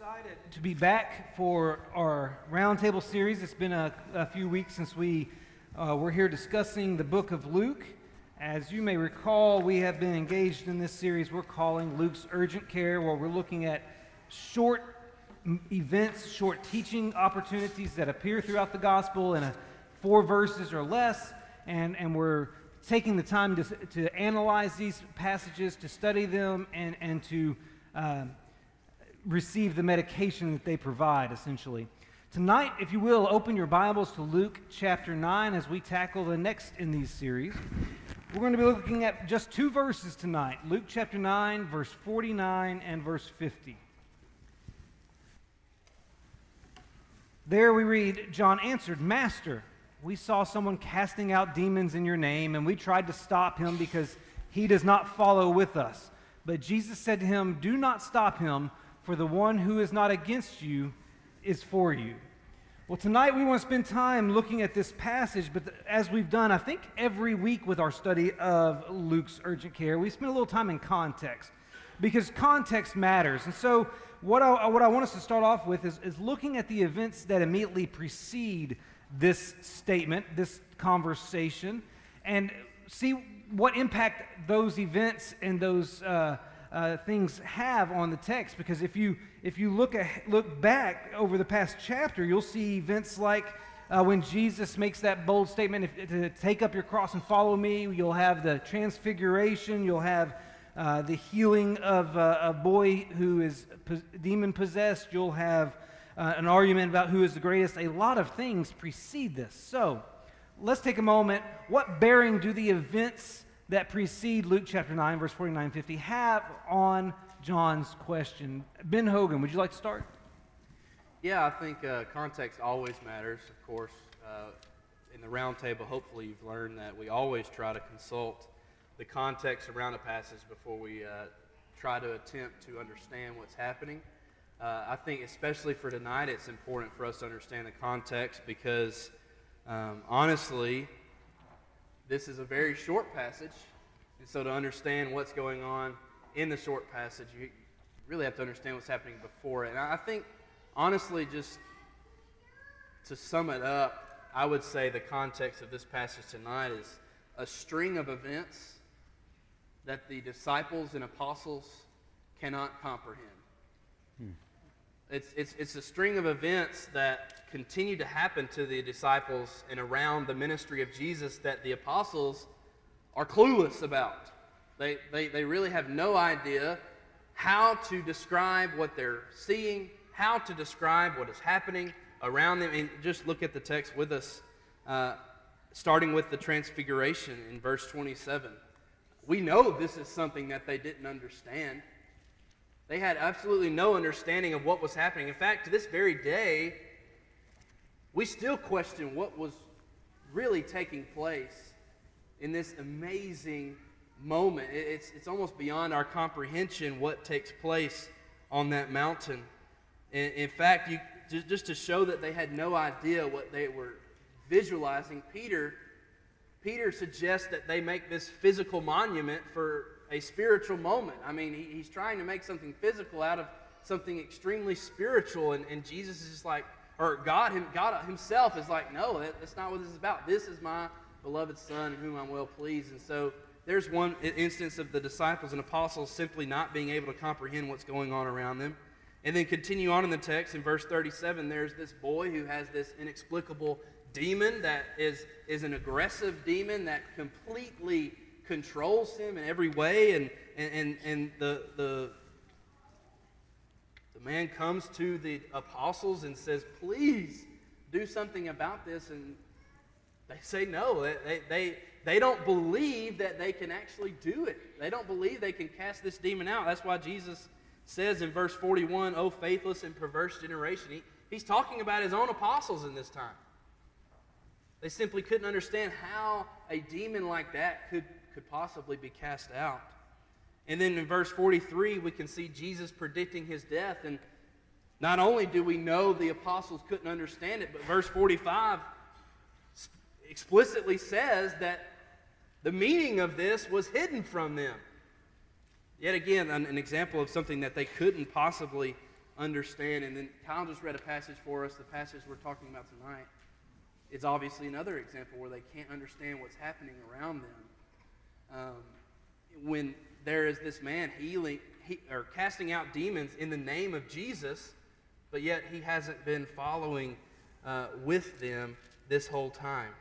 excited to be back for our roundtable series. It's been a, a few weeks since we uh, were here discussing the book of Luke. As you may recall, we have been engaged in this series we're calling Luke's Urgent Care, where we're looking at short events, short teaching opportunities that appear throughout the gospel in a, four verses or less, and, and we're taking the time to, to analyze these passages, to study them, and, and to uh, receive the medication that they provide, essentially. Tonight, if you will, open your Bibles to Luke chapter 9 as we tackle the next in these series. We're going to be looking at just two verses tonight Luke chapter 9, verse 49 and verse 50. There we read, John answered, Master, we saw someone casting out demons in your name, and we tried to stop him because he does not follow with us. But Jesus said to him, Do not stop him for the one who is not against you is for you. Well, tonight we want to spend time looking at this passage, but as we've done, I think, every week with our study of Luke's urgent care, we spend a little time in context because context matters. And so, what I, what I want us to start off with is, is looking at the events that immediately precede this statement, this conversation, and see what impact those events and those. Uh, uh, things have on the text. Because if you, if you look, at, look back over the past chapter, you'll see events like uh, when Jesus makes that bold statement if, to take up your cross and follow me. You'll have the transfiguration, you'll have uh, the healing of uh, a boy who is po- demon possessed, you'll have uh, an argument about who is the greatest. A lot of things precede this. So let's take a moment. What bearing do the events that precede Luke chapter 9, verse 49 50 have on John's question. Ben Hogan, would you like to start? Yeah, I think uh, context always matters, of course. Uh, in the roundtable, hopefully you've learned that we always try to consult the context around a passage before we uh, try to attempt to understand what's happening. Uh, I think, especially for tonight, it's important for us to understand the context because, um, honestly, this is a very short passage, and so to understand what's going on in the short passage, you really have to understand what's happening before it. And I think, honestly, just to sum it up, I would say the context of this passage tonight is a string of events that the disciples and apostles cannot comprehend. Hmm. It's, it's, it's a string of events that continue to happen to the disciples and around the ministry of Jesus that the apostles are clueless about. They, they, they really have no idea how to describe what they're seeing, how to describe what is happening around them. And just look at the text with us, uh, starting with the transfiguration in verse 27. We know this is something that they didn't understand. They had absolutely no understanding of what was happening. In fact, to this very day, we still question what was really taking place in this amazing moment. It's, it's almost beyond our comprehension what takes place on that mountain. In, in fact, you, just to show that they had no idea what they were visualizing, Peter, Peter suggests that they make this physical monument for a spiritual moment. I mean, he, he's trying to make something physical out of something extremely spiritual, and, and Jesus is just like, or God, him, God himself is like, no, that, that's not what this is about. This is my beloved Son in whom I'm well pleased. And so there's one instance of the disciples and apostles simply not being able to comprehend what's going on around them. And then continue on in the text in verse 37, there's this boy who has this inexplicable demon that is, is an aggressive demon that completely controls him in every way. And, and, and the, the, the man comes to the apostles and says, Please do something about this. And they say no. They, they, they don't believe that they can actually do it. They don't believe they can cast this demon out. That's why Jesus says in verse 41, Oh, faithless and perverse generation. He, he's talking about his own apostles in this time. They simply couldn't understand how a demon like that could could possibly be cast out. And then in verse 43, we can see Jesus predicting his death. And not only do we know the apostles couldn't understand it, but verse 45 explicitly says that the meaning of this was hidden from them. Yet again, an, an example of something that they couldn't possibly understand. And then Kyle just read a passage for us, the passage we're talking about tonight. It's obviously another example where they can't understand what's happening around them. Um, when there is this man healing he, or casting out demons in the name of Jesus, but yet he hasn't been following uh, with them this whole time.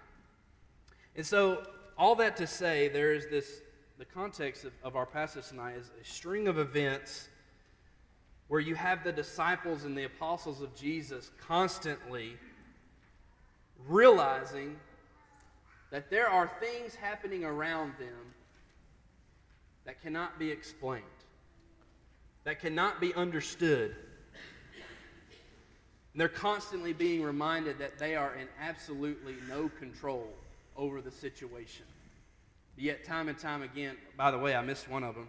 And so, all that to say, there is this the context of, of our passage tonight is a string of events where you have the disciples and the apostles of Jesus constantly realizing that there are things happening around them cannot be explained, that cannot be understood. And they're constantly being reminded that they are in absolutely no control over the situation. Yet, time and time again, by the way, I missed one of them.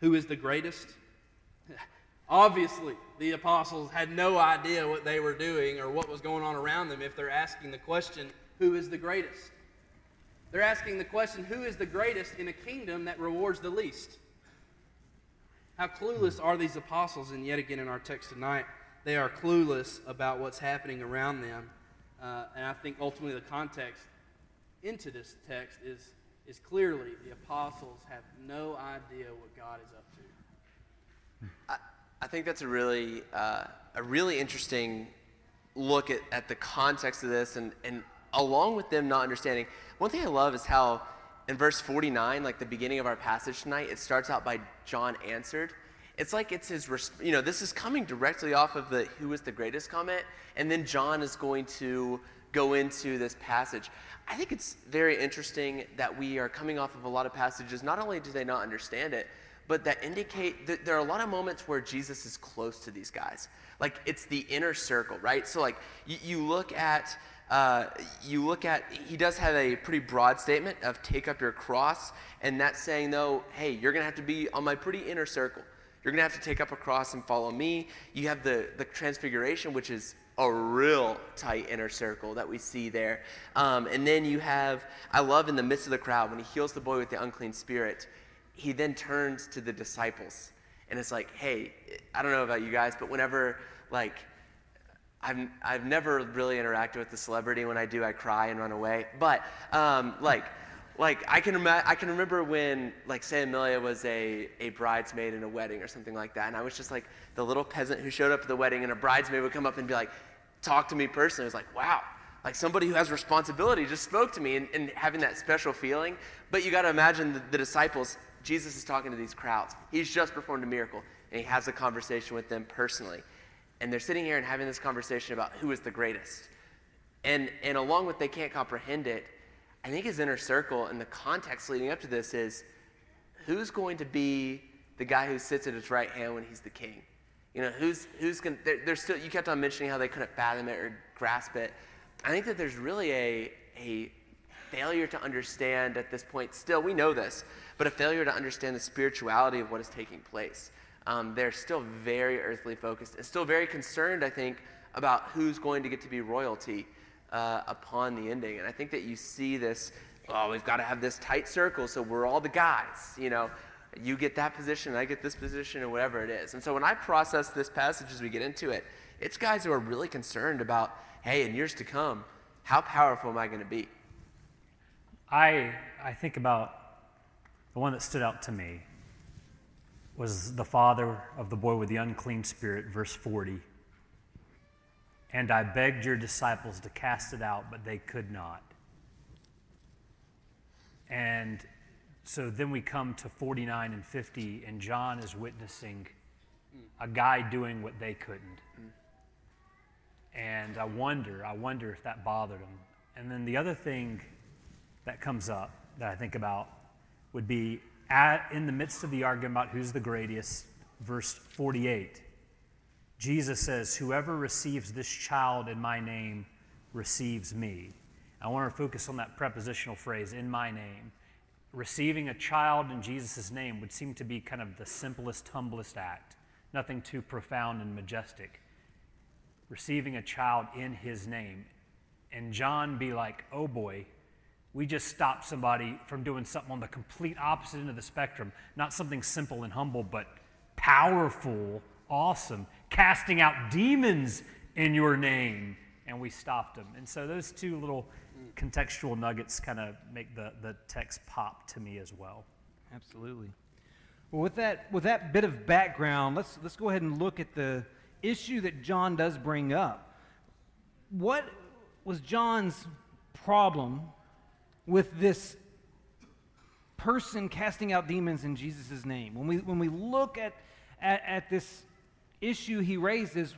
Who is the greatest? Obviously, the apostles had no idea what they were doing or what was going on around them if they're asking the question, Who is the greatest? They're asking the question, Who is the greatest in a kingdom that rewards the least? How clueless are these apostles? And yet again, in our text tonight, they are clueless about what's happening around them. Uh, and I think ultimately the context into this text is, is clearly the apostles have no idea what God is up to. I, I think that's a really, uh, a really interesting look at, at the context of this, and, and along with them not understanding, one thing I love is how in verse 49, like the beginning of our passage tonight, it starts out by John answered. It's like it's his, you know, this is coming directly off of the who is the greatest comment, and then John is going to go into this passage. I think it's very interesting that we are coming off of a lot of passages. Not only do they not understand it, but that indicate that there are a lot of moments where Jesus is close to these guys. Like it's the inner circle, right? So like you, you look at uh, you look at he does have a pretty broad statement of take up your cross, and that's saying though, hey, you're gonna have to be on my pretty inner circle. You're gonna have to take up a cross and follow me. You have the the transfiguration, which is a real tight inner circle that we see there. Um, and then you have, I love in the midst of the crowd when he heals the boy with the unclean spirit he then turns to the disciples and it's like, hey, I don't know about you guys, but whenever, like, I've, I've never really interacted with the celebrity. When I do, I cry and run away. But, um, like, like I can, rem- I can remember when, like, say Amelia was a, a bridesmaid in a wedding or something like that, and I was just like the little peasant who showed up at the wedding, and a bridesmaid would come up and be like, talk to me personally. I was like, wow, like somebody who has responsibility just spoke to me and, and having that special feeling. But you got to imagine the, the disciples Jesus is talking to these crowds. He's just performed a miracle, and he has a conversation with them personally. And they're sitting here and having this conversation about who is the greatest. And, and along with they can't comprehend it, I think his inner circle and the context leading up to this is who's going to be the guy who sits at his right hand when he's the king? You know, who's, who's going to, they're, still, you kept on mentioning how they couldn't fathom it or grasp it. I think that there's really a, a failure to understand at this point, still, we know this, but a failure to understand the spirituality of what is taking place. Um, they're still very earthly focused and still very concerned, I think, about who's going to get to be royalty uh, upon the ending. And I think that you see this oh, we've got to have this tight circle so we're all the guys, you know. You get that position, I get this position, or whatever it is. And so when I process this passage as we get into it, it's guys who are really concerned about, hey, in years to come, how powerful am I going to be? I, I think about the one that stood out to me was the father of the boy with the unclean spirit, verse 40. And I begged your disciples to cast it out, but they could not. And so then we come to 49 and 50, and John is witnessing a guy doing what they couldn't. And I wonder, I wonder if that bothered him. And then the other thing that comes up that I think about would be at, in the midst of the argument about who's the greatest, verse 48. Jesus says, Whoever receives this child in my name receives me. I want to focus on that prepositional phrase, in my name. Receiving a child in Jesus' name would seem to be kind of the simplest, humblest act, nothing too profound and majestic. Receiving a child in his name. And John be like, oh boy, we just stop somebody from doing something on the complete opposite end of the spectrum. Not something simple and humble, but powerful, awesome, casting out demons in your name. And we stopped them. And so those two little contextual nuggets kind of make the, the text pop to me as well. Absolutely. Well, with that, with that bit of background, let's, let's go ahead and look at the issue that John does bring up. What was John's problem with this person casting out demons in Jesus' name? When we, when we look at, at, at this issue he raises,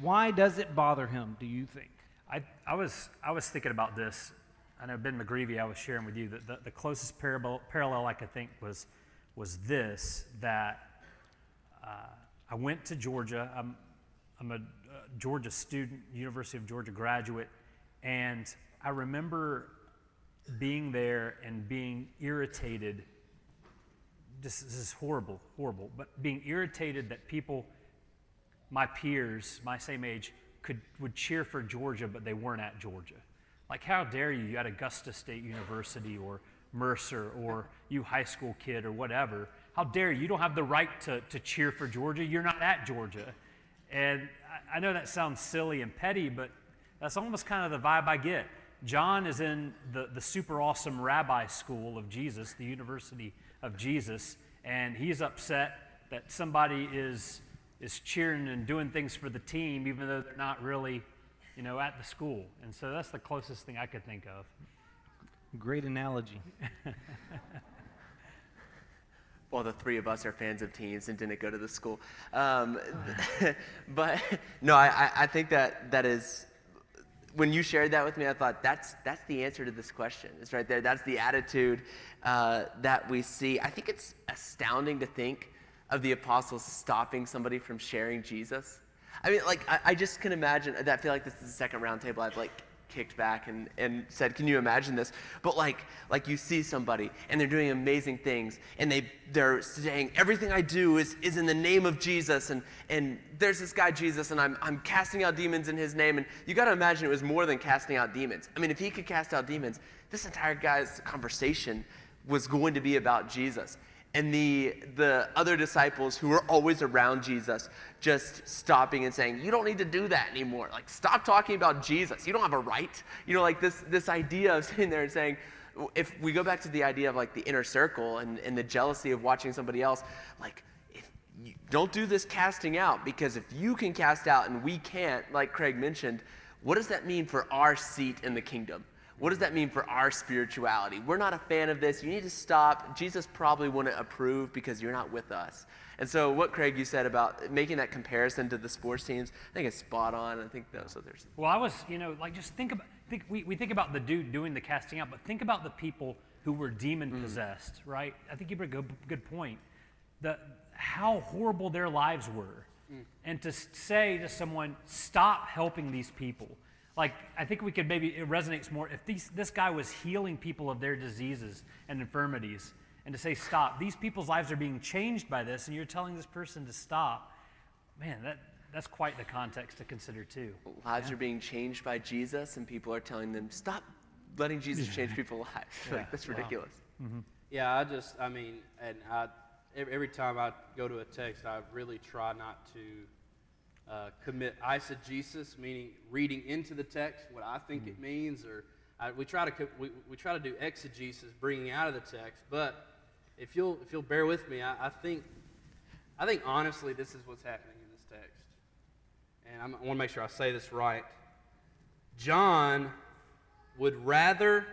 why does it bother him, do you think? I, I, was, I was thinking about this. I know Ben McGreevy, I was sharing with you that the, the closest parable, parallel I could think was, was this that uh, I went to Georgia. I'm, I'm a uh, Georgia student, University of Georgia graduate, and I remember being there and being irritated. This, this is horrible, horrible, but being irritated that people, my peers, my same age, could, would cheer for Georgia, but they weren't at Georgia. Like, how dare you You at Augusta State University or Mercer or you high school kid or whatever? How dare you? You don't have the right to, to cheer for Georgia. You're not at Georgia. And I, I know that sounds silly and petty, but that's almost kind of the vibe I get. John is in the, the super awesome rabbi school of Jesus, the University of Jesus, and he's upset that somebody is, is cheering and doing things for the team, even though they're not really, you know, at the school. And so that's the closest thing I could think of. Great analogy. well, the three of us are fans of teams and didn't go to the school. Um, but no, I, I think that that is when you shared that with me, I thought that's that's the answer to this question. It's right there. That's the attitude uh, that we see. I think it's astounding to think of the apostles stopping somebody from sharing Jesus. I mean, like I, I just can imagine. That. I feel like this is the second roundtable I've like kicked back and, and said, Can you imagine this? But like, like you see somebody and they're doing amazing things and they, they're saying, Everything I do is, is in the name of Jesus. And, and there's this guy, Jesus, and I'm, I'm casting out demons in his name. And you got to imagine it was more than casting out demons. I mean, if he could cast out demons, this entire guy's conversation was going to be about Jesus and the, the other disciples who were always around Jesus just stopping and saying, You don't need to do that anymore. Like, stop talking about Jesus. You don't have a right. You know, like this, this idea of sitting there and saying, if we go back to the idea of like the inner circle and, and the jealousy of watching somebody else, like, if you, don't do this casting out because if you can cast out and we can't, like Craig mentioned, what does that mean for our seat in the kingdom? What does that mean for our spirituality? We're not a fan of this. You need to stop. Jesus probably wouldn't approve because you're not with us. And so, what Craig you said about making that comparison to the sports teams, I think it's spot on. I think those others. Well, I was, you know, like just think about, think we, we think about the dude doing the casting out, but think about the people who were demon mm. possessed, mm. right? I think you bring a good, good point. The how horrible their lives were, mm. and to say to someone, stop helping these people like I think we could maybe it resonates more if these, this guy was healing people of their diseases and infirmities, and to say stop. These people's lives are being changed by this, and you're telling this person to stop. Man, that that's quite the context to consider too. Lives yeah. are being changed by Jesus, and people are telling them stop letting Jesus change people's lives. Yeah. Like, that's ridiculous. Wow. Mm-hmm. Yeah, I just I mean, and I every time I go to a text, I really try not to uh, commit eisegesis, meaning reading into the text what I think mm-hmm. it means, or I, we try to we, we try to do exegesis, bringing out of the text. But if you'll if you'll bear with me, I, I think I think honestly this is what's happening in this text, and I'm, i want to make sure I say this right. John would rather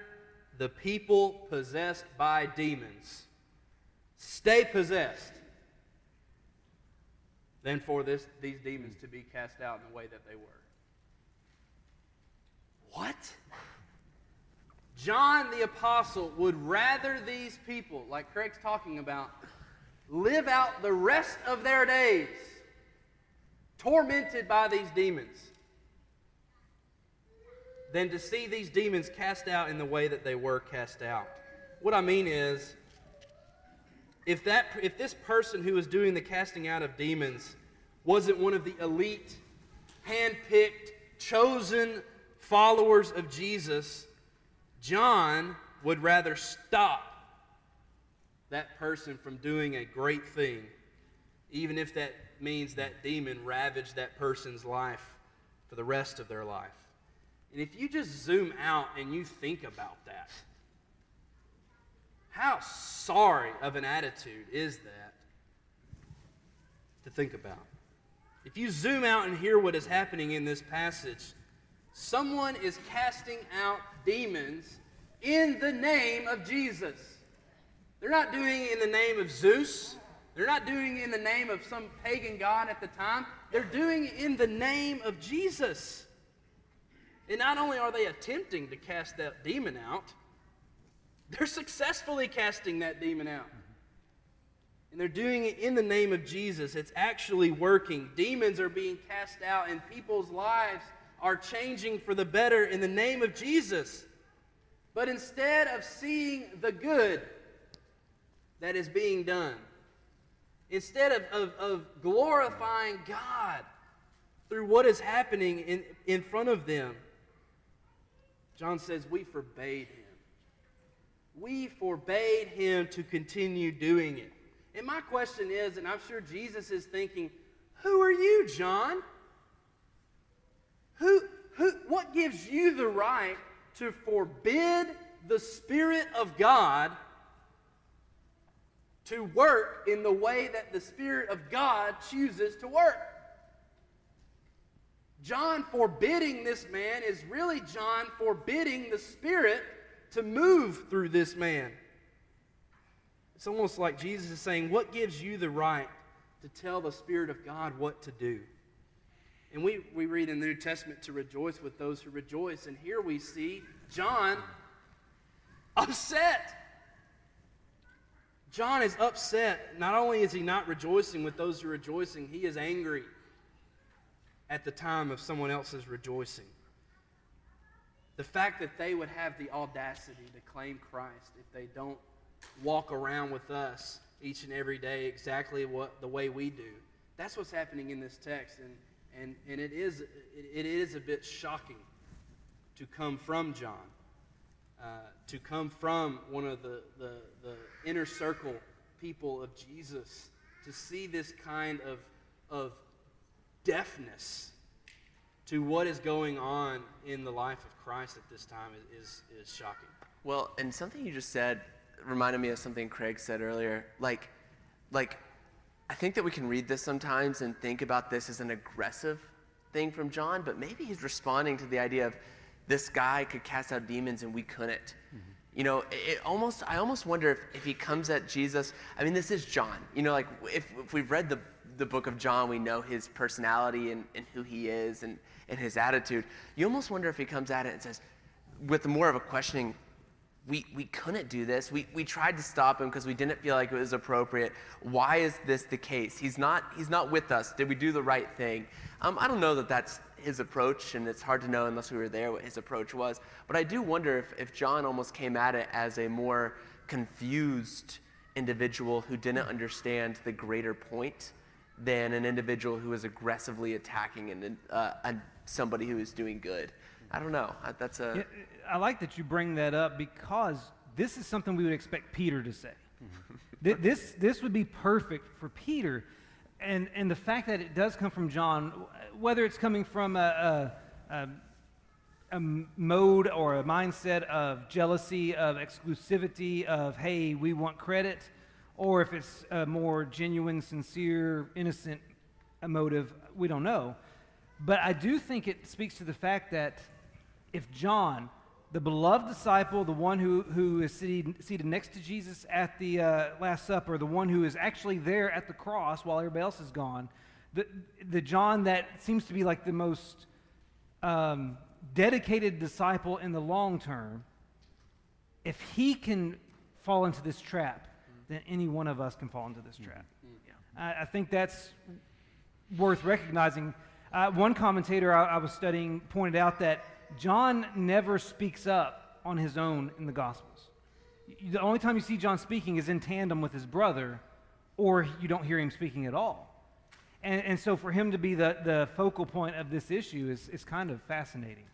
the people possessed by demons stay possessed than for this, these demons to be cast out in the way that they were. What? John the Apostle would rather these people, like Craig's talking about, live out the rest of their days tormented by these demons than to see these demons cast out in the way that they were cast out. What I mean is, if, that, if this person who was doing the casting out of demons wasn't one of the elite, handpicked, chosen followers of Jesus, John would rather stop that person from doing a great thing, even if that means that demon ravaged that person's life for the rest of their life. And if you just zoom out and you think about that, how sorry of an attitude is that to think about? If you zoom out and hear what is happening in this passage, someone is casting out demons in the name of Jesus. They're not doing it in the name of Zeus. They're not doing it in the name of some pagan god at the time. They're doing it in the name of Jesus. And not only are they attempting to cast that demon out, they're successfully casting that demon out. And they're doing it in the name of Jesus. It's actually working. Demons are being cast out, and people's lives are changing for the better in the name of Jesus. But instead of seeing the good that is being done, instead of, of, of glorifying God through what is happening in, in front of them, John says, We forbade him. We forbade him to continue doing it. And my question is, and I'm sure Jesus is thinking, Who are you, John? Who, who, what gives you the right to forbid the Spirit of God to work in the way that the Spirit of God chooses to work? John forbidding this man is really John forbidding the Spirit to move through this man. It's almost like Jesus is saying, What gives you the right to tell the Spirit of God what to do? And we, we read in the New Testament to rejoice with those who rejoice. And here we see John upset. John is upset. Not only is he not rejoicing with those who are rejoicing, he is angry at the time of someone else's rejoicing. The fact that they would have the audacity to claim Christ if they don't walk around with us each and every day exactly what the way we do. That's what's happening in this text, and, and, and it, is, it, it is a bit shocking to come from John, uh, to come from one of the, the, the inner circle people of Jesus, to see this kind of, of deafness to what is going on in the life of Christ at this time is, is, is shocking. Well, and something you just said reminded me of something Craig said earlier. Like, like, I think that we can read this sometimes and think about this as an aggressive thing from John, but maybe he's responding to the idea of this guy could cast out demons and we couldn't. Mm-hmm. You know, it almost I almost wonder if, if he comes at Jesus. I mean, this is John. You know, like if, if we've read the the book of John, we know his personality and, and who he is and, and his attitude. You almost wonder if he comes at it and says, with more of a questioning, we, we couldn't do this. We, we tried to stop him because we didn't feel like it was appropriate. Why is this the case? He's not, he's not with us. Did we do the right thing? Um, I don't know that that's his approach, and it's hard to know unless we were there what his approach was. But I do wonder if, if John almost came at it as a more confused individual who didn't understand the greater point than an individual who is aggressively attacking and, uh, somebody who is doing good. I don't know. That's a. Yeah, I like that you bring that up because this is something we would expect Peter to say. this, this would be perfect for Peter. And, and the fact that it does come from John, whether it's coming from a, a, a, a mode or a mindset of jealousy, of exclusivity, of, hey, we want credit, or if it's a more genuine, sincere, innocent motive, we don't know. But I do think it speaks to the fact that if John, the beloved disciple, the one who, who is seated, seated next to Jesus at the uh, Last Supper, the one who is actually there at the cross while everybody else is gone, the, the John that seems to be like the most um, dedicated disciple in the long term, if he can fall into this trap, then any one of us can fall into this trap. Mm-hmm. I, I, think that's worth recognizing. Uh, one commentator I, I was studying pointed out that John never speaks up on his own in the Gospels. The only time you see John speaking is in tandem with his brother, or you don't hear him speaking at all. And, and so for him to be the, the focal point of this issue is, is kind of fascinating.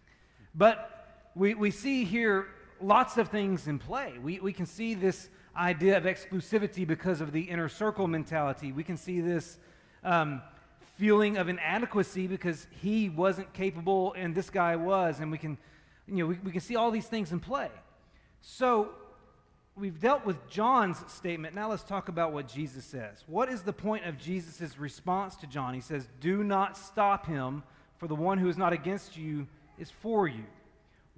But we, we see here lots of things in play. We, we can see this idea of exclusivity because of the inner circle mentality. We can see this um, feeling of inadequacy because he wasn't capable and this guy was. And we can, you know, we, we can see all these things in play. So we've dealt with John's statement. Now let's talk about what Jesus says. What is the point of Jesus' response to John? He says, Do not stop him, for the one who is not against you is for you.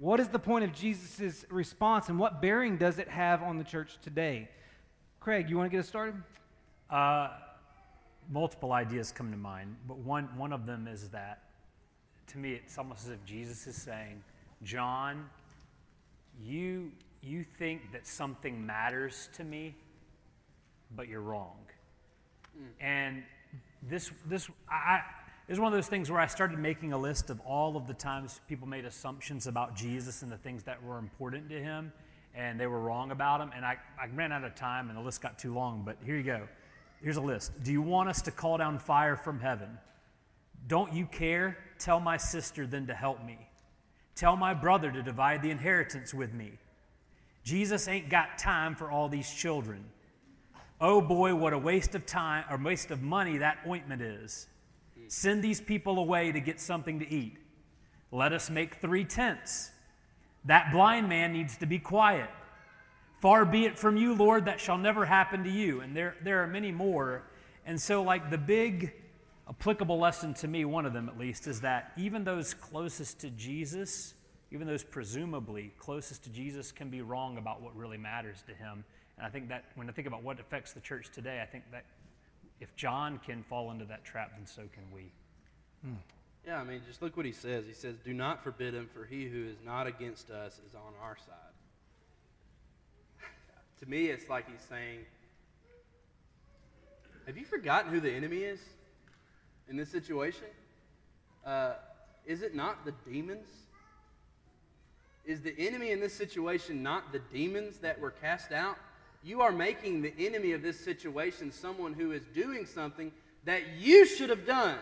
What is the point of Jesus' response and what bearing does it have on the church today? Craig, you want to get us started? Uh, multiple ideas come to mind, but one, one of them is that to me, it's almost as if Jesus is saying, John, you, you think that something matters to me, but you're wrong. Mm. And this, this, I, is one of those things where I started making a list of all of the times people made assumptions about Jesus and the things that were important to him, and they were wrong about him. And I, I ran out of time, and the list got too long, but here you go. Here's a list. Do you want us to call down fire from heaven? Don't you care? Tell my sister then to help me. Tell my brother to divide the inheritance with me. Jesus ain't got time for all these children. Oh boy, what a waste of time or waste of money that ointment is. Send these people away to get something to eat. Let us make three tents. That blind man needs to be quiet. Far be it from you, Lord, that shall never happen to you. And there, there are many more. And so, like, the big applicable lesson to me, one of them at least, is that even those closest to Jesus, even those presumably closest to Jesus, can be wrong about what really matters to him. And I think that when I think about what affects the church today, I think that if John can fall into that trap, then so can we. Yeah, I mean, just look what he says. He says, Do not forbid him, for he who is not against us is on our side. to me, it's like he's saying, Have you forgotten who the enemy is in this situation? Uh, is it not the demons? Is the enemy in this situation not the demons that were cast out? You are making the enemy of this situation someone who is doing something that you should have done.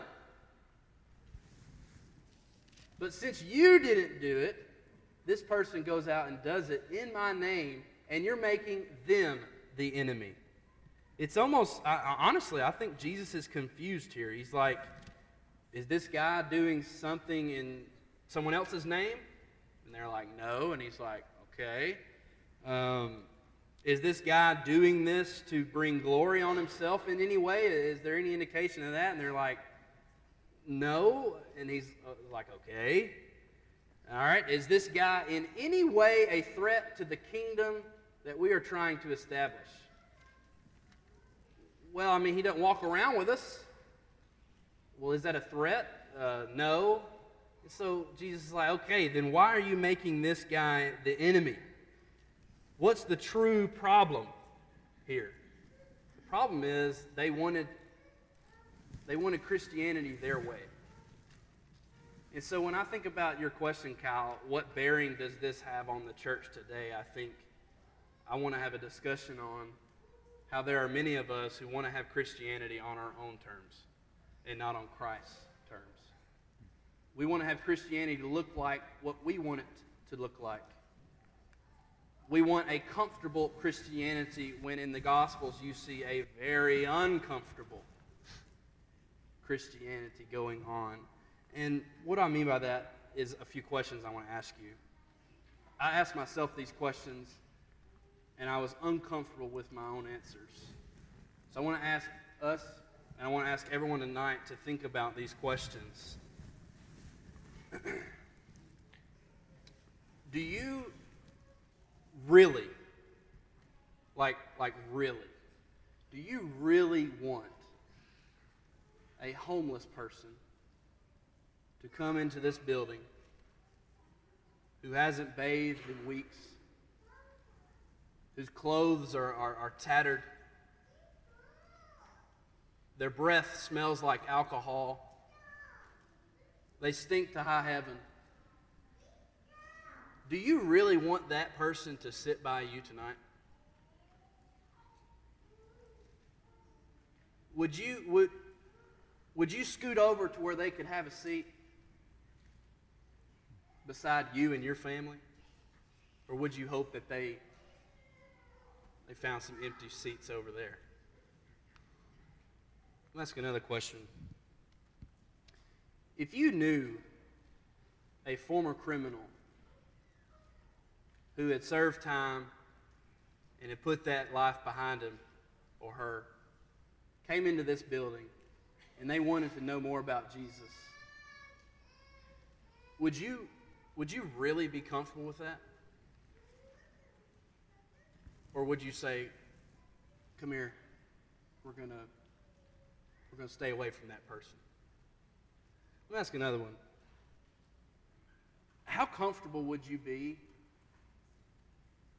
But since you didn't do it, this person goes out and does it in my name, and you're making them the enemy. It's almost, I, honestly, I think Jesus is confused here. He's like, is this guy doing something in someone else's name? And they're like, no. And he's like, okay. Um, is this guy doing this to bring glory on himself in any way? Is there any indication of that? And they're like, no. And he's uh, like, okay. All right. Is this guy in any way a threat to the kingdom that we are trying to establish? Well, I mean, he doesn't walk around with us. Well, is that a threat? Uh, no. So Jesus is like, okay, then why are you making this guy the enemy? What's the true problem here? The problem is they wanted they wanted Christianity their way. And so when I think about your question, Kyle, what bearing does this have on the church today? I think I want to have a discussion on how there are many of us who want to have Christianity on our own terms and not on Christ's terms. We want to have Christianity to look like what we want it to look like. We want a comfortable Christianity when in the Gospels you see a very uncomfortable Christianity going on. And what I mean by that is a few questions I want to ask you. I asked myself these questions and I was uncomfortable with my own answers. So I want to ask us and I want to ask everyone tonight to think about these questions. Do you really, like, like really, do you really want a homeless person to come into this building who hasn't bathed in weeks, whose clothes are, are, are tattered, their breath smells like alcohol, they stink to high heaven? Do you really want that person to sit by you tonight? Would you, would, would you scoot over to where they could have a seat beside you and your family? Or would you hope that they, they found some empty seats over there? I'll ask another question. If you knew a former criminal who had served time and had put that life behind him or her came into this building and they wanted to know more about Jesus, would you, would you really be comfortable with that? Or would you say, come here, we're going to we're going to stay away from that person? Let me ask another one. How comfortable would you be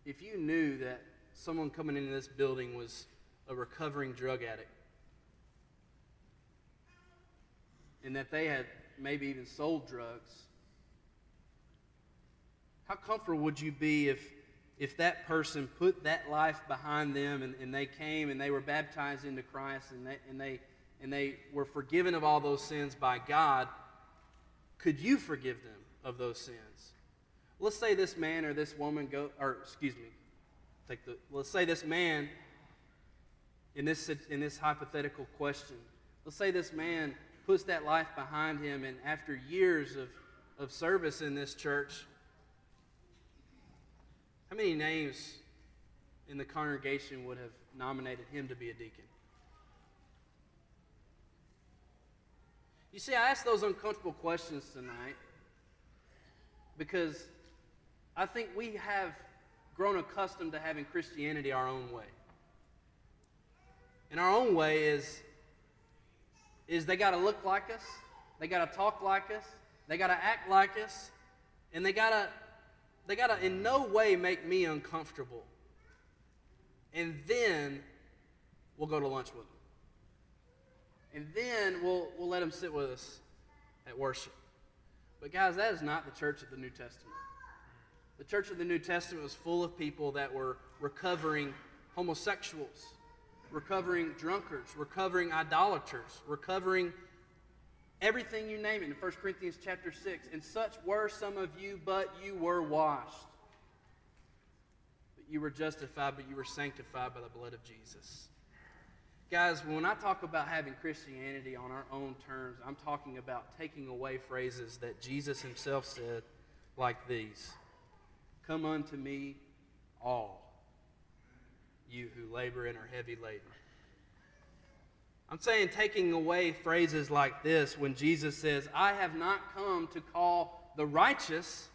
if you knew that someone coming into this building was a recovering drug addict and that they had maybe even sold drugs? How comfortable would you be if, if that person put that life behind them and, and they came and they were baptized into Christ and they, and, they, and they were forgiven of all those sins by God? Could you forgive them? of those sins. Let's say this man or this woman go, or excuse me, take the. Let's say this man. In this in this hypothetical question, let's say this man puts that life behind him, and after years of of service in this church, how many names in the congregation would have nominated him to be a deacon? You see, I ask those uncomfortable questions tonight because I think we have grown accustomed to having Christianity our own way. And our own way is, is they got to look like us, they got to talk like us, they got to act like us, and they got to they got to in no way make me uncomfortable. And then we'll go to lunch with them. And then we'll, we'll let them sit with us at worship. But, guys, that is not the church of the New Testament. The church of the New Testament was full of people that were recovering homosexuals, recovering drunkards, recovering idolaters, recovering everything you name it in 1 Corinthians chapter 6. And such were some of you, but you were washed. But you were justified, but you were sanctified by the blood of Jesus. Guys, when I talk about having Christianity on our own terms, I'm talking about taking away phrases that Jesus himself said, like these Come unto me, all, you who labor and are heavy laden. I'm saying taking away phrases like this when Jesus says, I have not come to call the righteous,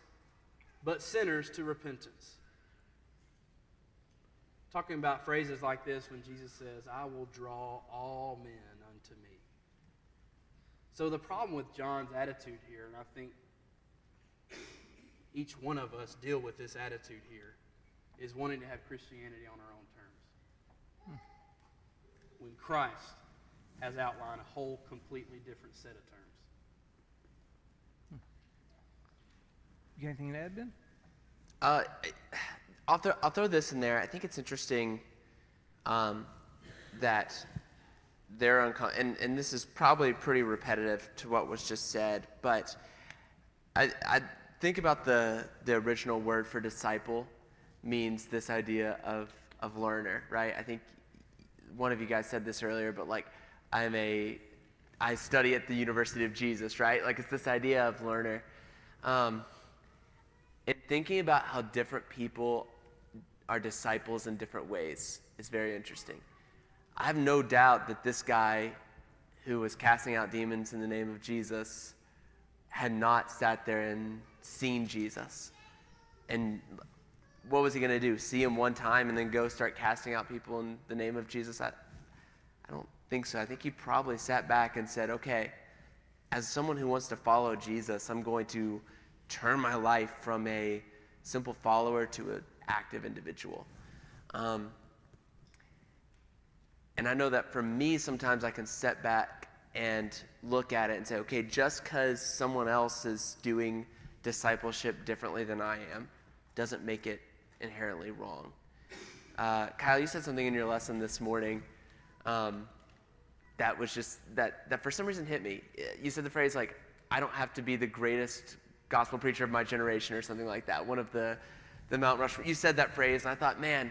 but sinners to repentance talking about phrases like this when Jesus says, I will draw all men unto me. So, the problem with John's attitude here, and I think each one of us deal with this attitude here, is wanting to have Christianity on our own terms. When Christ has outlined a whole completely different set of terms. You got anything to add, Ben? Uh, I'll throw, I'll throw this in there. I think it's interesting um, that they're uncom- and, and this is probably pretty repetitive to what was just said, but I, I think about the, the original word for disciple means this idea of, of learner, right? I think one of you guys said this earlier, but like I'm a, I study at the University of Jesus, right? Like it's this idea of learner. Um, and thinking about how different people are disciples in different ways is very interesting. I have no doubt that this guy who was casting out demons in the name of Jesus had not sat there and seen Jesus. And what was he going to do? See him one time and then go start casting out people in the name of Jesus? I, I don't think so. I think he probably sat back and said, okay, as someone who wants to follow Jesus, I'm going to turn my life from a simple follower to an active individual. Um, and I know that for me, sometimes I can step back and look at it and say, okay, just because someone else is doing discipleship differently than I am doesn't make it inherently wrong. Uh, Kyle, you said something in your lesson this morning um, that was just, that, that for some reason hit me. You said the phrase, like, I don't have to be the greatest gospel preacher of my generation or something like that. One of the, the Mount Rushmore. You said that phrase, and I thought, man,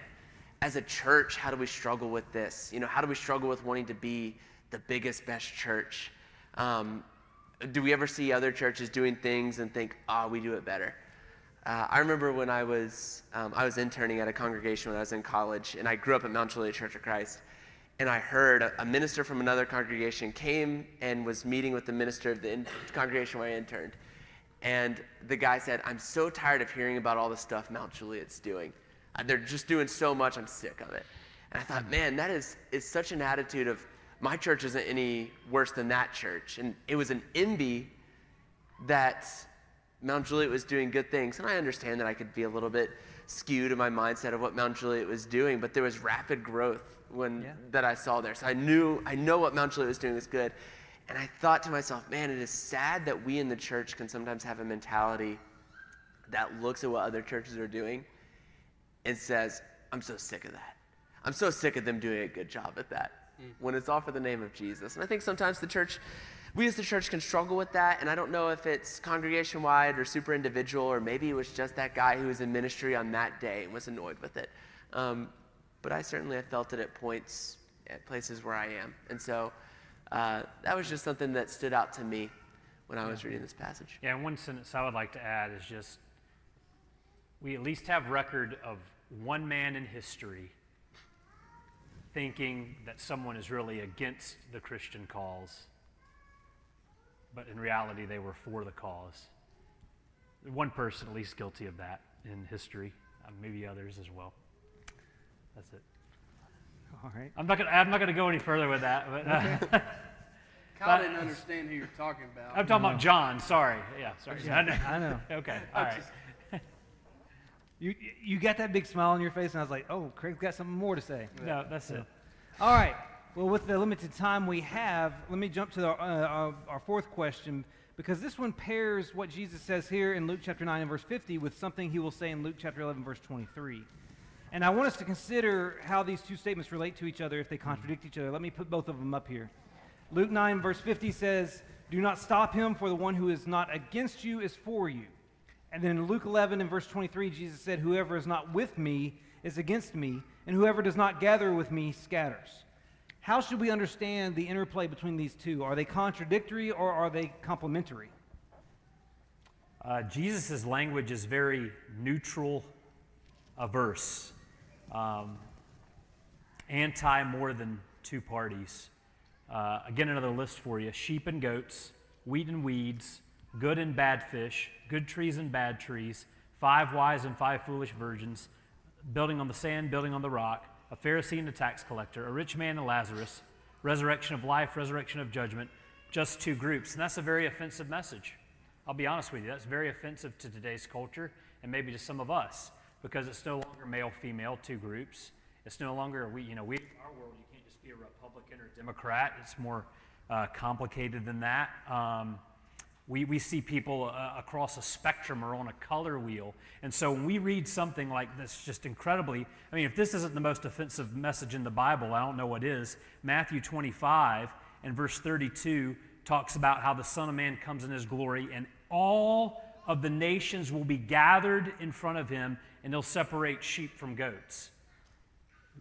as a church, how do we struggle with this? You know, how do we struggle with wanting to be the biggest, best church? Um, do we ever see other churches doing things and think, ah, oh, we do it better? Uh, I remember when I was, um, I was interning at a congregation when I was in college, and I grew up at Mount Juliet Church of Christ. And I heard a, a minister from another congregation came and was meeting with the minister of the in- congregation where I interned. And the guy said, I'm so tired of hearing about all the stuff Mount Juliet's doing. Uh, they're just doing so much, I'm sick of it. And I thought, man, that is, is such an attitude of, my church isn't any worse than that church. And it was an envy that Mount Juliet was doing good things. And I understand that I could be a little bit skewed in my mindset of what Mount Juliet was doing, but there was rapid growth when yeah. that I saw there. So I knew I know what Mount Juliet was doing was good. And I thought to myself, man, it is sad that we in the church can sometimes have a mentality that looks at what other churches are doing and says, I'm so sick of that. I'm so sick of them doing a good job at that mm. when it's all for the name of Jesus. And I think sometimes the church, we as the church can struggle with that. And I don't know if it's congregation wide or super individual, or maybe it was just that guy who was in ministry on that day and was annoyed with it. Um, but I certainly have felt it at points, at places where I am. And so uh, that was just something that stood out to me when I was reading this passage. Yeah, one sentence I would like to add is just we at least have record of one man in history thinking that someone is really against the Christian cause, but in reality they were for the cause. One person at least guilty of that in history, uh, maybe others as well. That's it. All right. I'm not gonna. I'm not gonna go any further with that. But, uh, Kyle didn't understand who you're talking about. I'm talking no. about John. Sorry. Yeah. Sorry. Yeah, I know. I know. okay. All right. You, you got that big smile on your face, and I was like, oh, Craig's got something more to say. No, that's it. All right. Well, with the limited time we have, let me jump to our, uh, our, our, fourth question because this one pairs what Jesus says here in Luke chapter 9 and verse 50 with something he will say in Luke chapter 11, verse 23. And I want us to consider how these two statements relate to each other if they contradict each other. Let me put both of them up here. Luke 9, verse 50 says, Do not stop him, for the one who is not against you is for you. And then in Luke 11 and verse 23, Jesus said, Whoever is not with me is against me, and whoever does not gather with me scatters. How should we understand the interplay between these two? Are they contradictory or are they complementary? Uh, Jesus' language is very neutral averse, um, anti more than two parties. Uh, again, another list for you sheep and goats, wheat and weeds, good and bad fish, good trees and bad trees, five wise and five foolish virgins, building on the sand, building on the rock, a Pharisee and a tax collector, a rich man and Lazarus, resurrection of life, resurrection of judgment, just two groups. And that's a very offensive message. I'll be honest with you, that's very offensive to today's culture and maybe to some of us because it's no longer male, female, two groups. It's no longer, we, you know, we, our world, you can't just be a Republican or a Democrat. It's more uh, complicated than that. Um, we, we see people uh, across a spectrum or on a color wheel. And so when we read something like this, just incredibly, I mean, if this isn't the most offensive message in the Bible, I don't know what is. Matthew 25 and verse 32 talks about how the Son of Man comes in his glory and all of the nations will be gathered in front of him and he'll separate sheep from goats.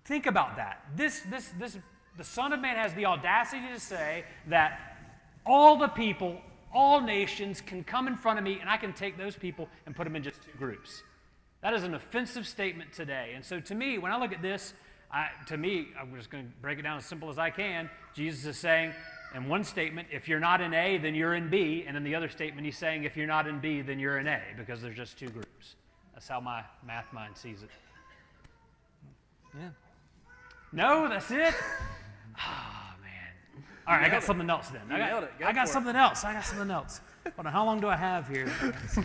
Think about that. This, this, this, the Son of Man has the audacity to say that all the people, all nations can come in front of me and I can take those people and put them in just two groups. That is an offensive statement today. And so to me, when I look at this, I, to me, I'm just going to break it down as simple as I can. Jesus is saying, in one statement, if you're not in A, then you're in B. And in the other statement, he's saying, if you're not in B, then you're in A, because there's just two groups. That's how my math mind sees it. Yeah. No, that's it? Ah. All right, I got something else then. I got, I got something it. else. I got something else. Hold on, how long do I have here?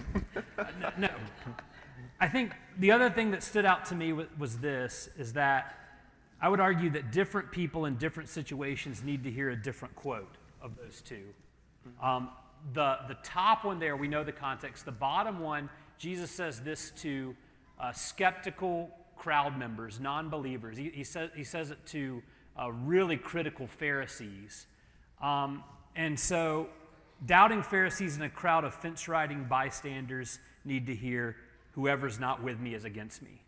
no, no. I think the other thing that stood out to me was, was this is that I would argue that different people in different situations need to hear a different quote of those two. Um, the, the top one there, we know the context. The bottom one, Jesus says this to uh, skeptical crowd members, non believers. He, he, says, he says it to uh, really critical Pharisees. Um, and so, doubting Pharisees and a crowd of fence riding bystanders need to hear, Whoever's not with me is against me.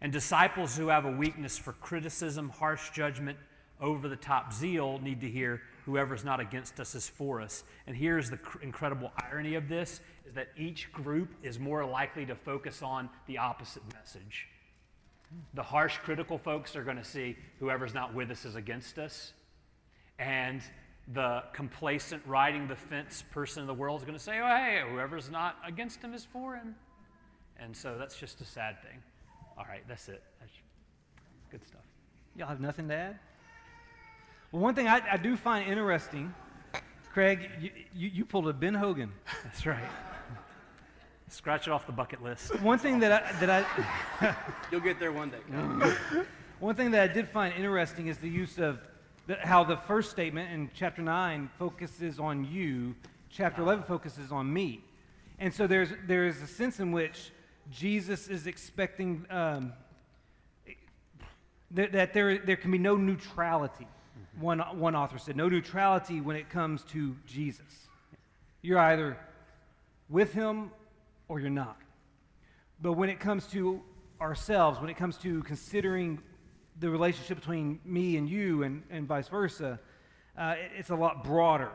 And disciples who have a weakness for criticism, harsh judgment, over the top zeal need to hear, whoever's not against us is for us. And here's the cr- incredible irony of this is that each group is more likely to focus on the opposite message. The harsh critical folks are going to see whoever's not with us is against us. And the complacent riding the fence person in the world is going to say, oh, hey, whoever's not against him is for him. And so that's just a sad thing. All right, that's it. That's good stuff. Y'all have nothing to add? Well, one thing I, I do find interesting, Craig, you, you, you pulled a Ben Hogan. That's right. Scratch it off the bucket list. One thing that I, that I You'll get there one day. One thing that I did find interesting is the use of the, how the first statement in chapter 9 focuses on you, chapter 11 focuses on me. And so there's, there's a sense in which Jesus is expecting um, that, that there, there can be no neutrality. One, one author said, no neutrality when it comes to Jesus. You're either with him or you're not. But when it comes to ourselves, when it comes to considering the relationship between me and you and, and vice versa, uh, it- it's a lot broader.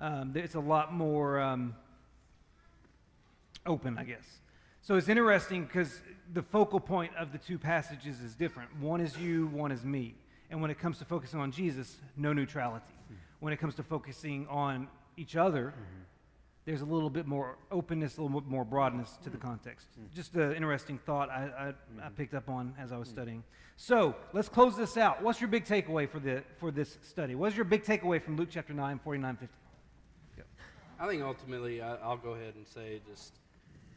Um, it's a lot more um, open, I guess. So it's interesting because the focal point of the two passages is different. One is you, one is me. And when it comes to focusing on Jesus, no neutrality. When it comes to focusing on each other, there's a little bit more openness, a little bit more broadness to the mm. context. Mm. Just an interesting thought I, I, I mm-hmm. picked up on as I was mm. studying. So let's close this out. What's your big takeaway for, the, for this study? What's your big takeaway from Luke chapter 9, 49, 50? I think ultimately, I, I'll go ahead and say just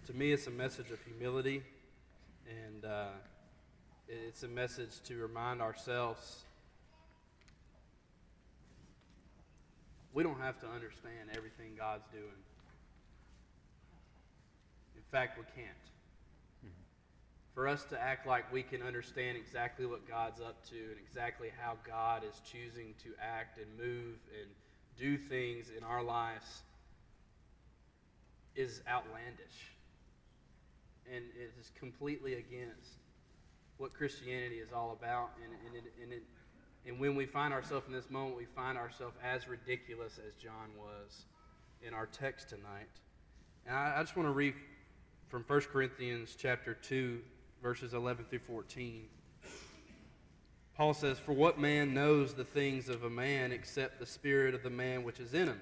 to me, it's a message of humility, and uh, it's a message to remind ourselves we don't have to understand everything God's doing. Fact, we can't. For us to act like we can understand exactly what God's up to and exactly how God is choosing to act and move and do things in our lives is outlandish. And it is completely against what Christianity is all about. And, and, it, and, it, and when we find ourselves in this moment, we find ourselves as ridiculous as John was in our text tonight. And I, I just want to read from 1 Corinthians chapter 2, verses 11 through 14. Paul says, For what man knows the things of a man except the spirit of the man which is in him?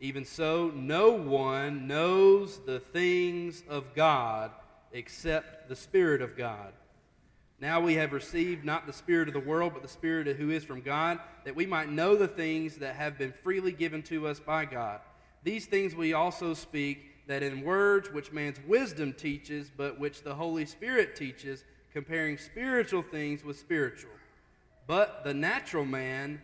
Even so, no one knows the things of God except the Spirit of God. Now we have received not the Spirit of the world, but the Spirit who is from God, that we might know the things that have been freely given to us by God. These things we also speak, that in words which man's wisdom teaches, but which the Holy Spirit teaches, comparing spiritual things with spiritual. But the natural man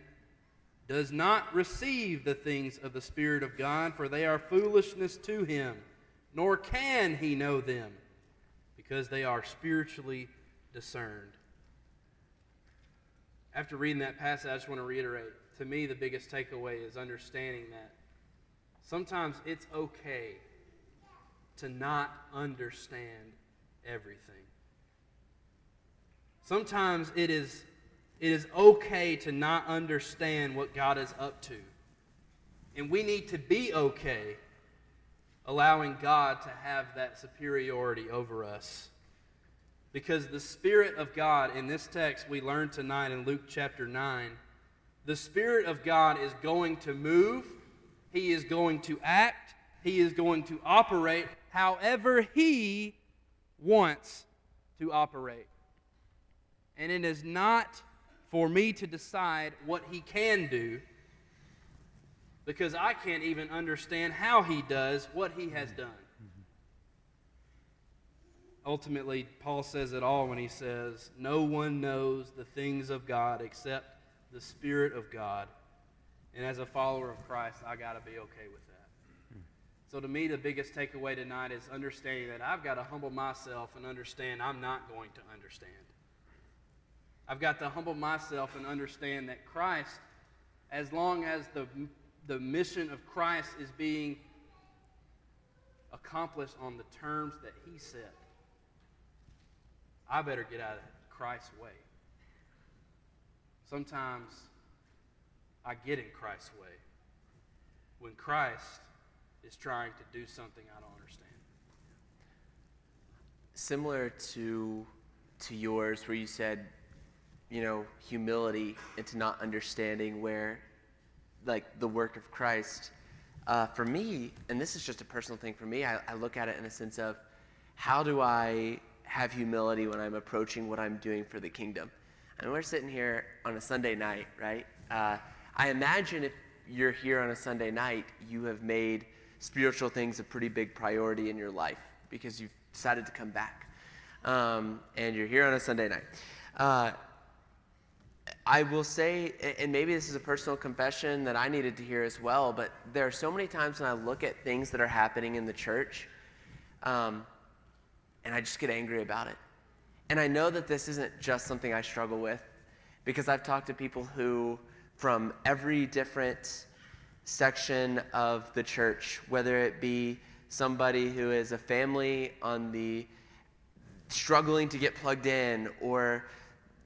does not receive the things of the Spirit of God, for they are foolishness to him, nor can he know them, because they are spiritually discerned. After reading that passage, I just want to reiterate to me, the biggest takeaway is understanding that sometimes it's okay to not understand everything. Sometimes it is it is okay to not understand what God is up to. And we need to be okay allowing God to have that superiority over us. Because the Spirit of God, in this text we learned tonight in Luke chapter 9, the Spirit of God is going to move, He is going to act, He is going to operate however He wants to operate. And it is not for me to decide what he can do because I can't even understand how he does what he has done. Ultimately, Paul says it all when he says, No one knows the things of God except the Spirit of God. And as a follower of Christ, I got to be okay with that. So, to me, the biggest takeaway tonight is understanding that I've got to humble myself and understand I'm not going to understand. I've got to humble myself and understand that Christ, as long as the, the mission of Christ is being accomplished on the terms that He set, I better get out of Christ's way. Sometimes I get in Christ's way. When Christ is trying to do something I don't understand. Similar to to yours, where you said, you know, humility into not understanding where, like, the work of Christ. Uh, for me, and this is just a personal thing for me, I, I look at it in a sense of how do I have humility when I'm approaching what I'm doing for the kingdom? And we're sitting here on a Sunday night, right? Uh, I imagine if you're here on a Sunday night, you have made spiritual things a pretty big priority in your life because you've decided to come back. Um, and you're here on a Sunday night. Uh, I will say, and maybe this is a personal confession that I needed to hear as well, but there are so many times when I look at things that are happening in the church, um, and I just get angry about it. And I know that this isn't just something I struggle with, because I've talked to people who, from every different section of the church, whether it be somebody who is a family on the struggling to get plugged in, or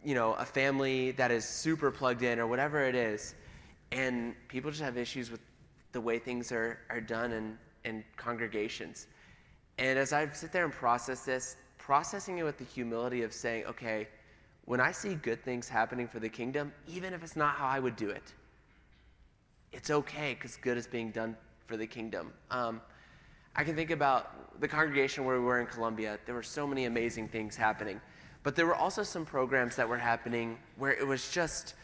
you know, a family that is super plugged in or whatever it is. And people just have issues with the way things are, are done in, in congregations. And as I sit there and process this, processing it with the humility of saying, okay, when I see good things happening for the kingdom, even if it's not how I would do it, it's okay because good is being done for the kingdom. Um, I can think about the congregation where we were in Colombia. There were so many amazing things happening. But there were also some programs that were happening where it was just,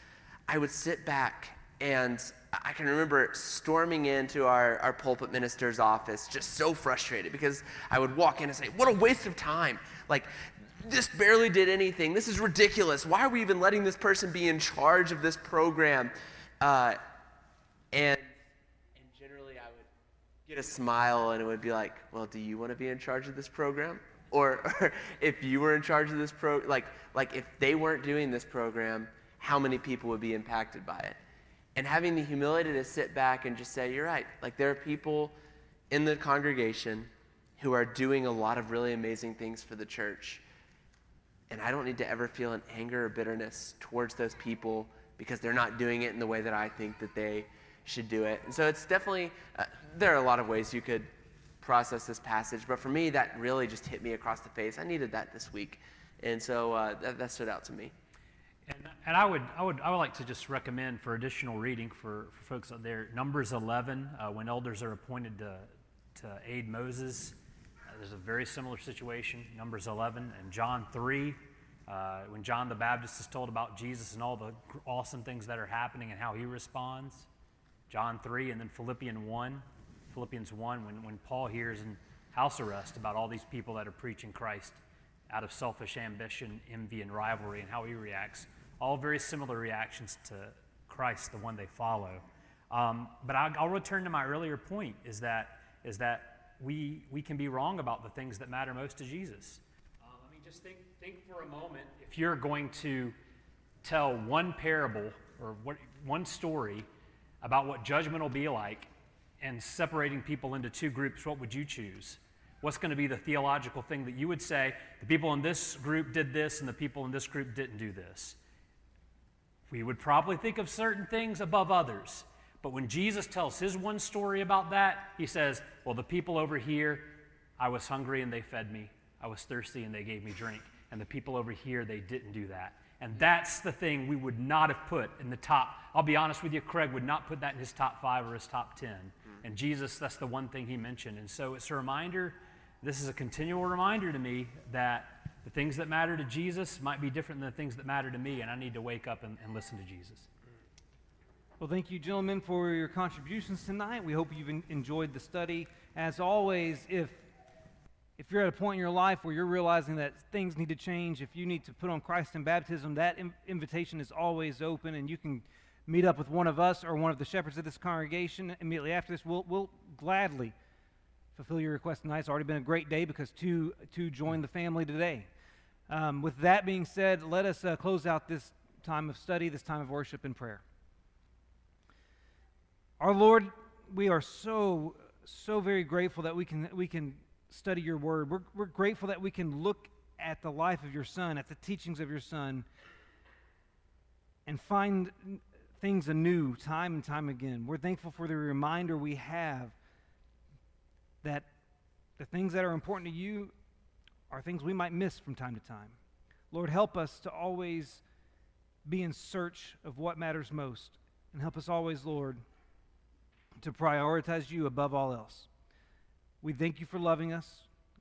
I would sit back and I can remember storming into our, our pulpit minister's office just so frustrated because I would walk in and say, What a waste of time. Like, this barely did anything. This is ridiculous. Why are we even letting this person be in charge of this program? Uh, and, and generally, I would get a smile and it would be like, Well, do you want to be in charge of this program? Or, or if you were in charge of this pro, like, like if they weren't doing this program, how many people would be impacted by it? And having the humility to sit back and just say, you're right. Like there are people in the congregation who are doing a lot of really amazing things for the church. And I don't need to ever feel an anger or bitterness towards those people because they're not doing it in the way that I think that they should do it. And so it's definitely, uh, there are a lot of ways you could process this passage. But for me, that really just hit me across the face. I needed that this week. And so uh, that, that, stood out to me. And, and, I, would, I, would, I would like to just recommend for additional reading for, for folks out there Numbers 11, uh, when elders are appointed to, to aid Moses. Uh, there's a very similar situation, Numbers 11, and John 3. Uh, when John the Baptist is told about Jesus and all the awesome things that are happening and how he responds, John 3, and then Philippians 1. Philippians 1 when, when Paul hears in house arrest about all these people that are preaching Christ out of selfish ambition, envy, and rivalry, and how he reacts. All very similar reactions to Christ, the one they follow. Um, but I'll, I'll, return to my earlier point: is that is that we we can be wrong about the things that matter most to Jesus. Uh, I mean, just think think for a moment. If you're going to tell one parable or what, one story about what judgment will be like, and separating people into two groups, what would you choose? What's going to be the theological thing that you would say, the people in this group did this and the people in this group didn't do this? We would probably think of certain things above others. But when Jesus tells his one story about that, he says, Well, the people over here, I was hungry and they fed me. I was thirsty and they gave me drink. And the people over here, they didn't do that. And that's the thing we would not have put in the top. I'll be honest with you, Craig would not put that in his top five or his top 10. And Jesus, that's the one thing he mentioned. And so it's a reminder, this is a continual reminder to me that the things that matter to Jesus might be different than the things that matter to me, and I need to wake up and, and listen to Jesus. Well, thank you, gentlemen, for your contributions tonight. We hope you've enjoyed the study. As always, if if you're at a point in your life where you're realizing that things need to change, if you need to put on Christ in baptism, that invitation is always open, and you can meet up with one of us or one of the shepherds of this congregation immediately after this, we'll, we'll gladly fulfill your request tonight. It's already been a great day because two, two joined the family today. Um, with that being said, let us uh, close out this time of study, this time of worship and prayer. Our Lord, we are so, so very grateful that we can, we can study your word. We're, we're grateful that we can look at the life of your Son, at the teachings of your Son, and find things anew time and time again. We're thankful for the reminder we have that the things that are important to you are things we might miss from time to time. Lord, help us to always be in search of what matters most. And help us always, Lord, to prioritize you above all else. We thank you for loving us.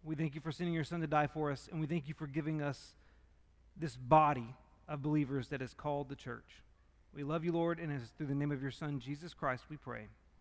We thank you for sending your son to die for us. And we thank you for giving us this body of believers that is called the church. We love you, Lord, and it is through the name of your son, Jesus Christ, we pray.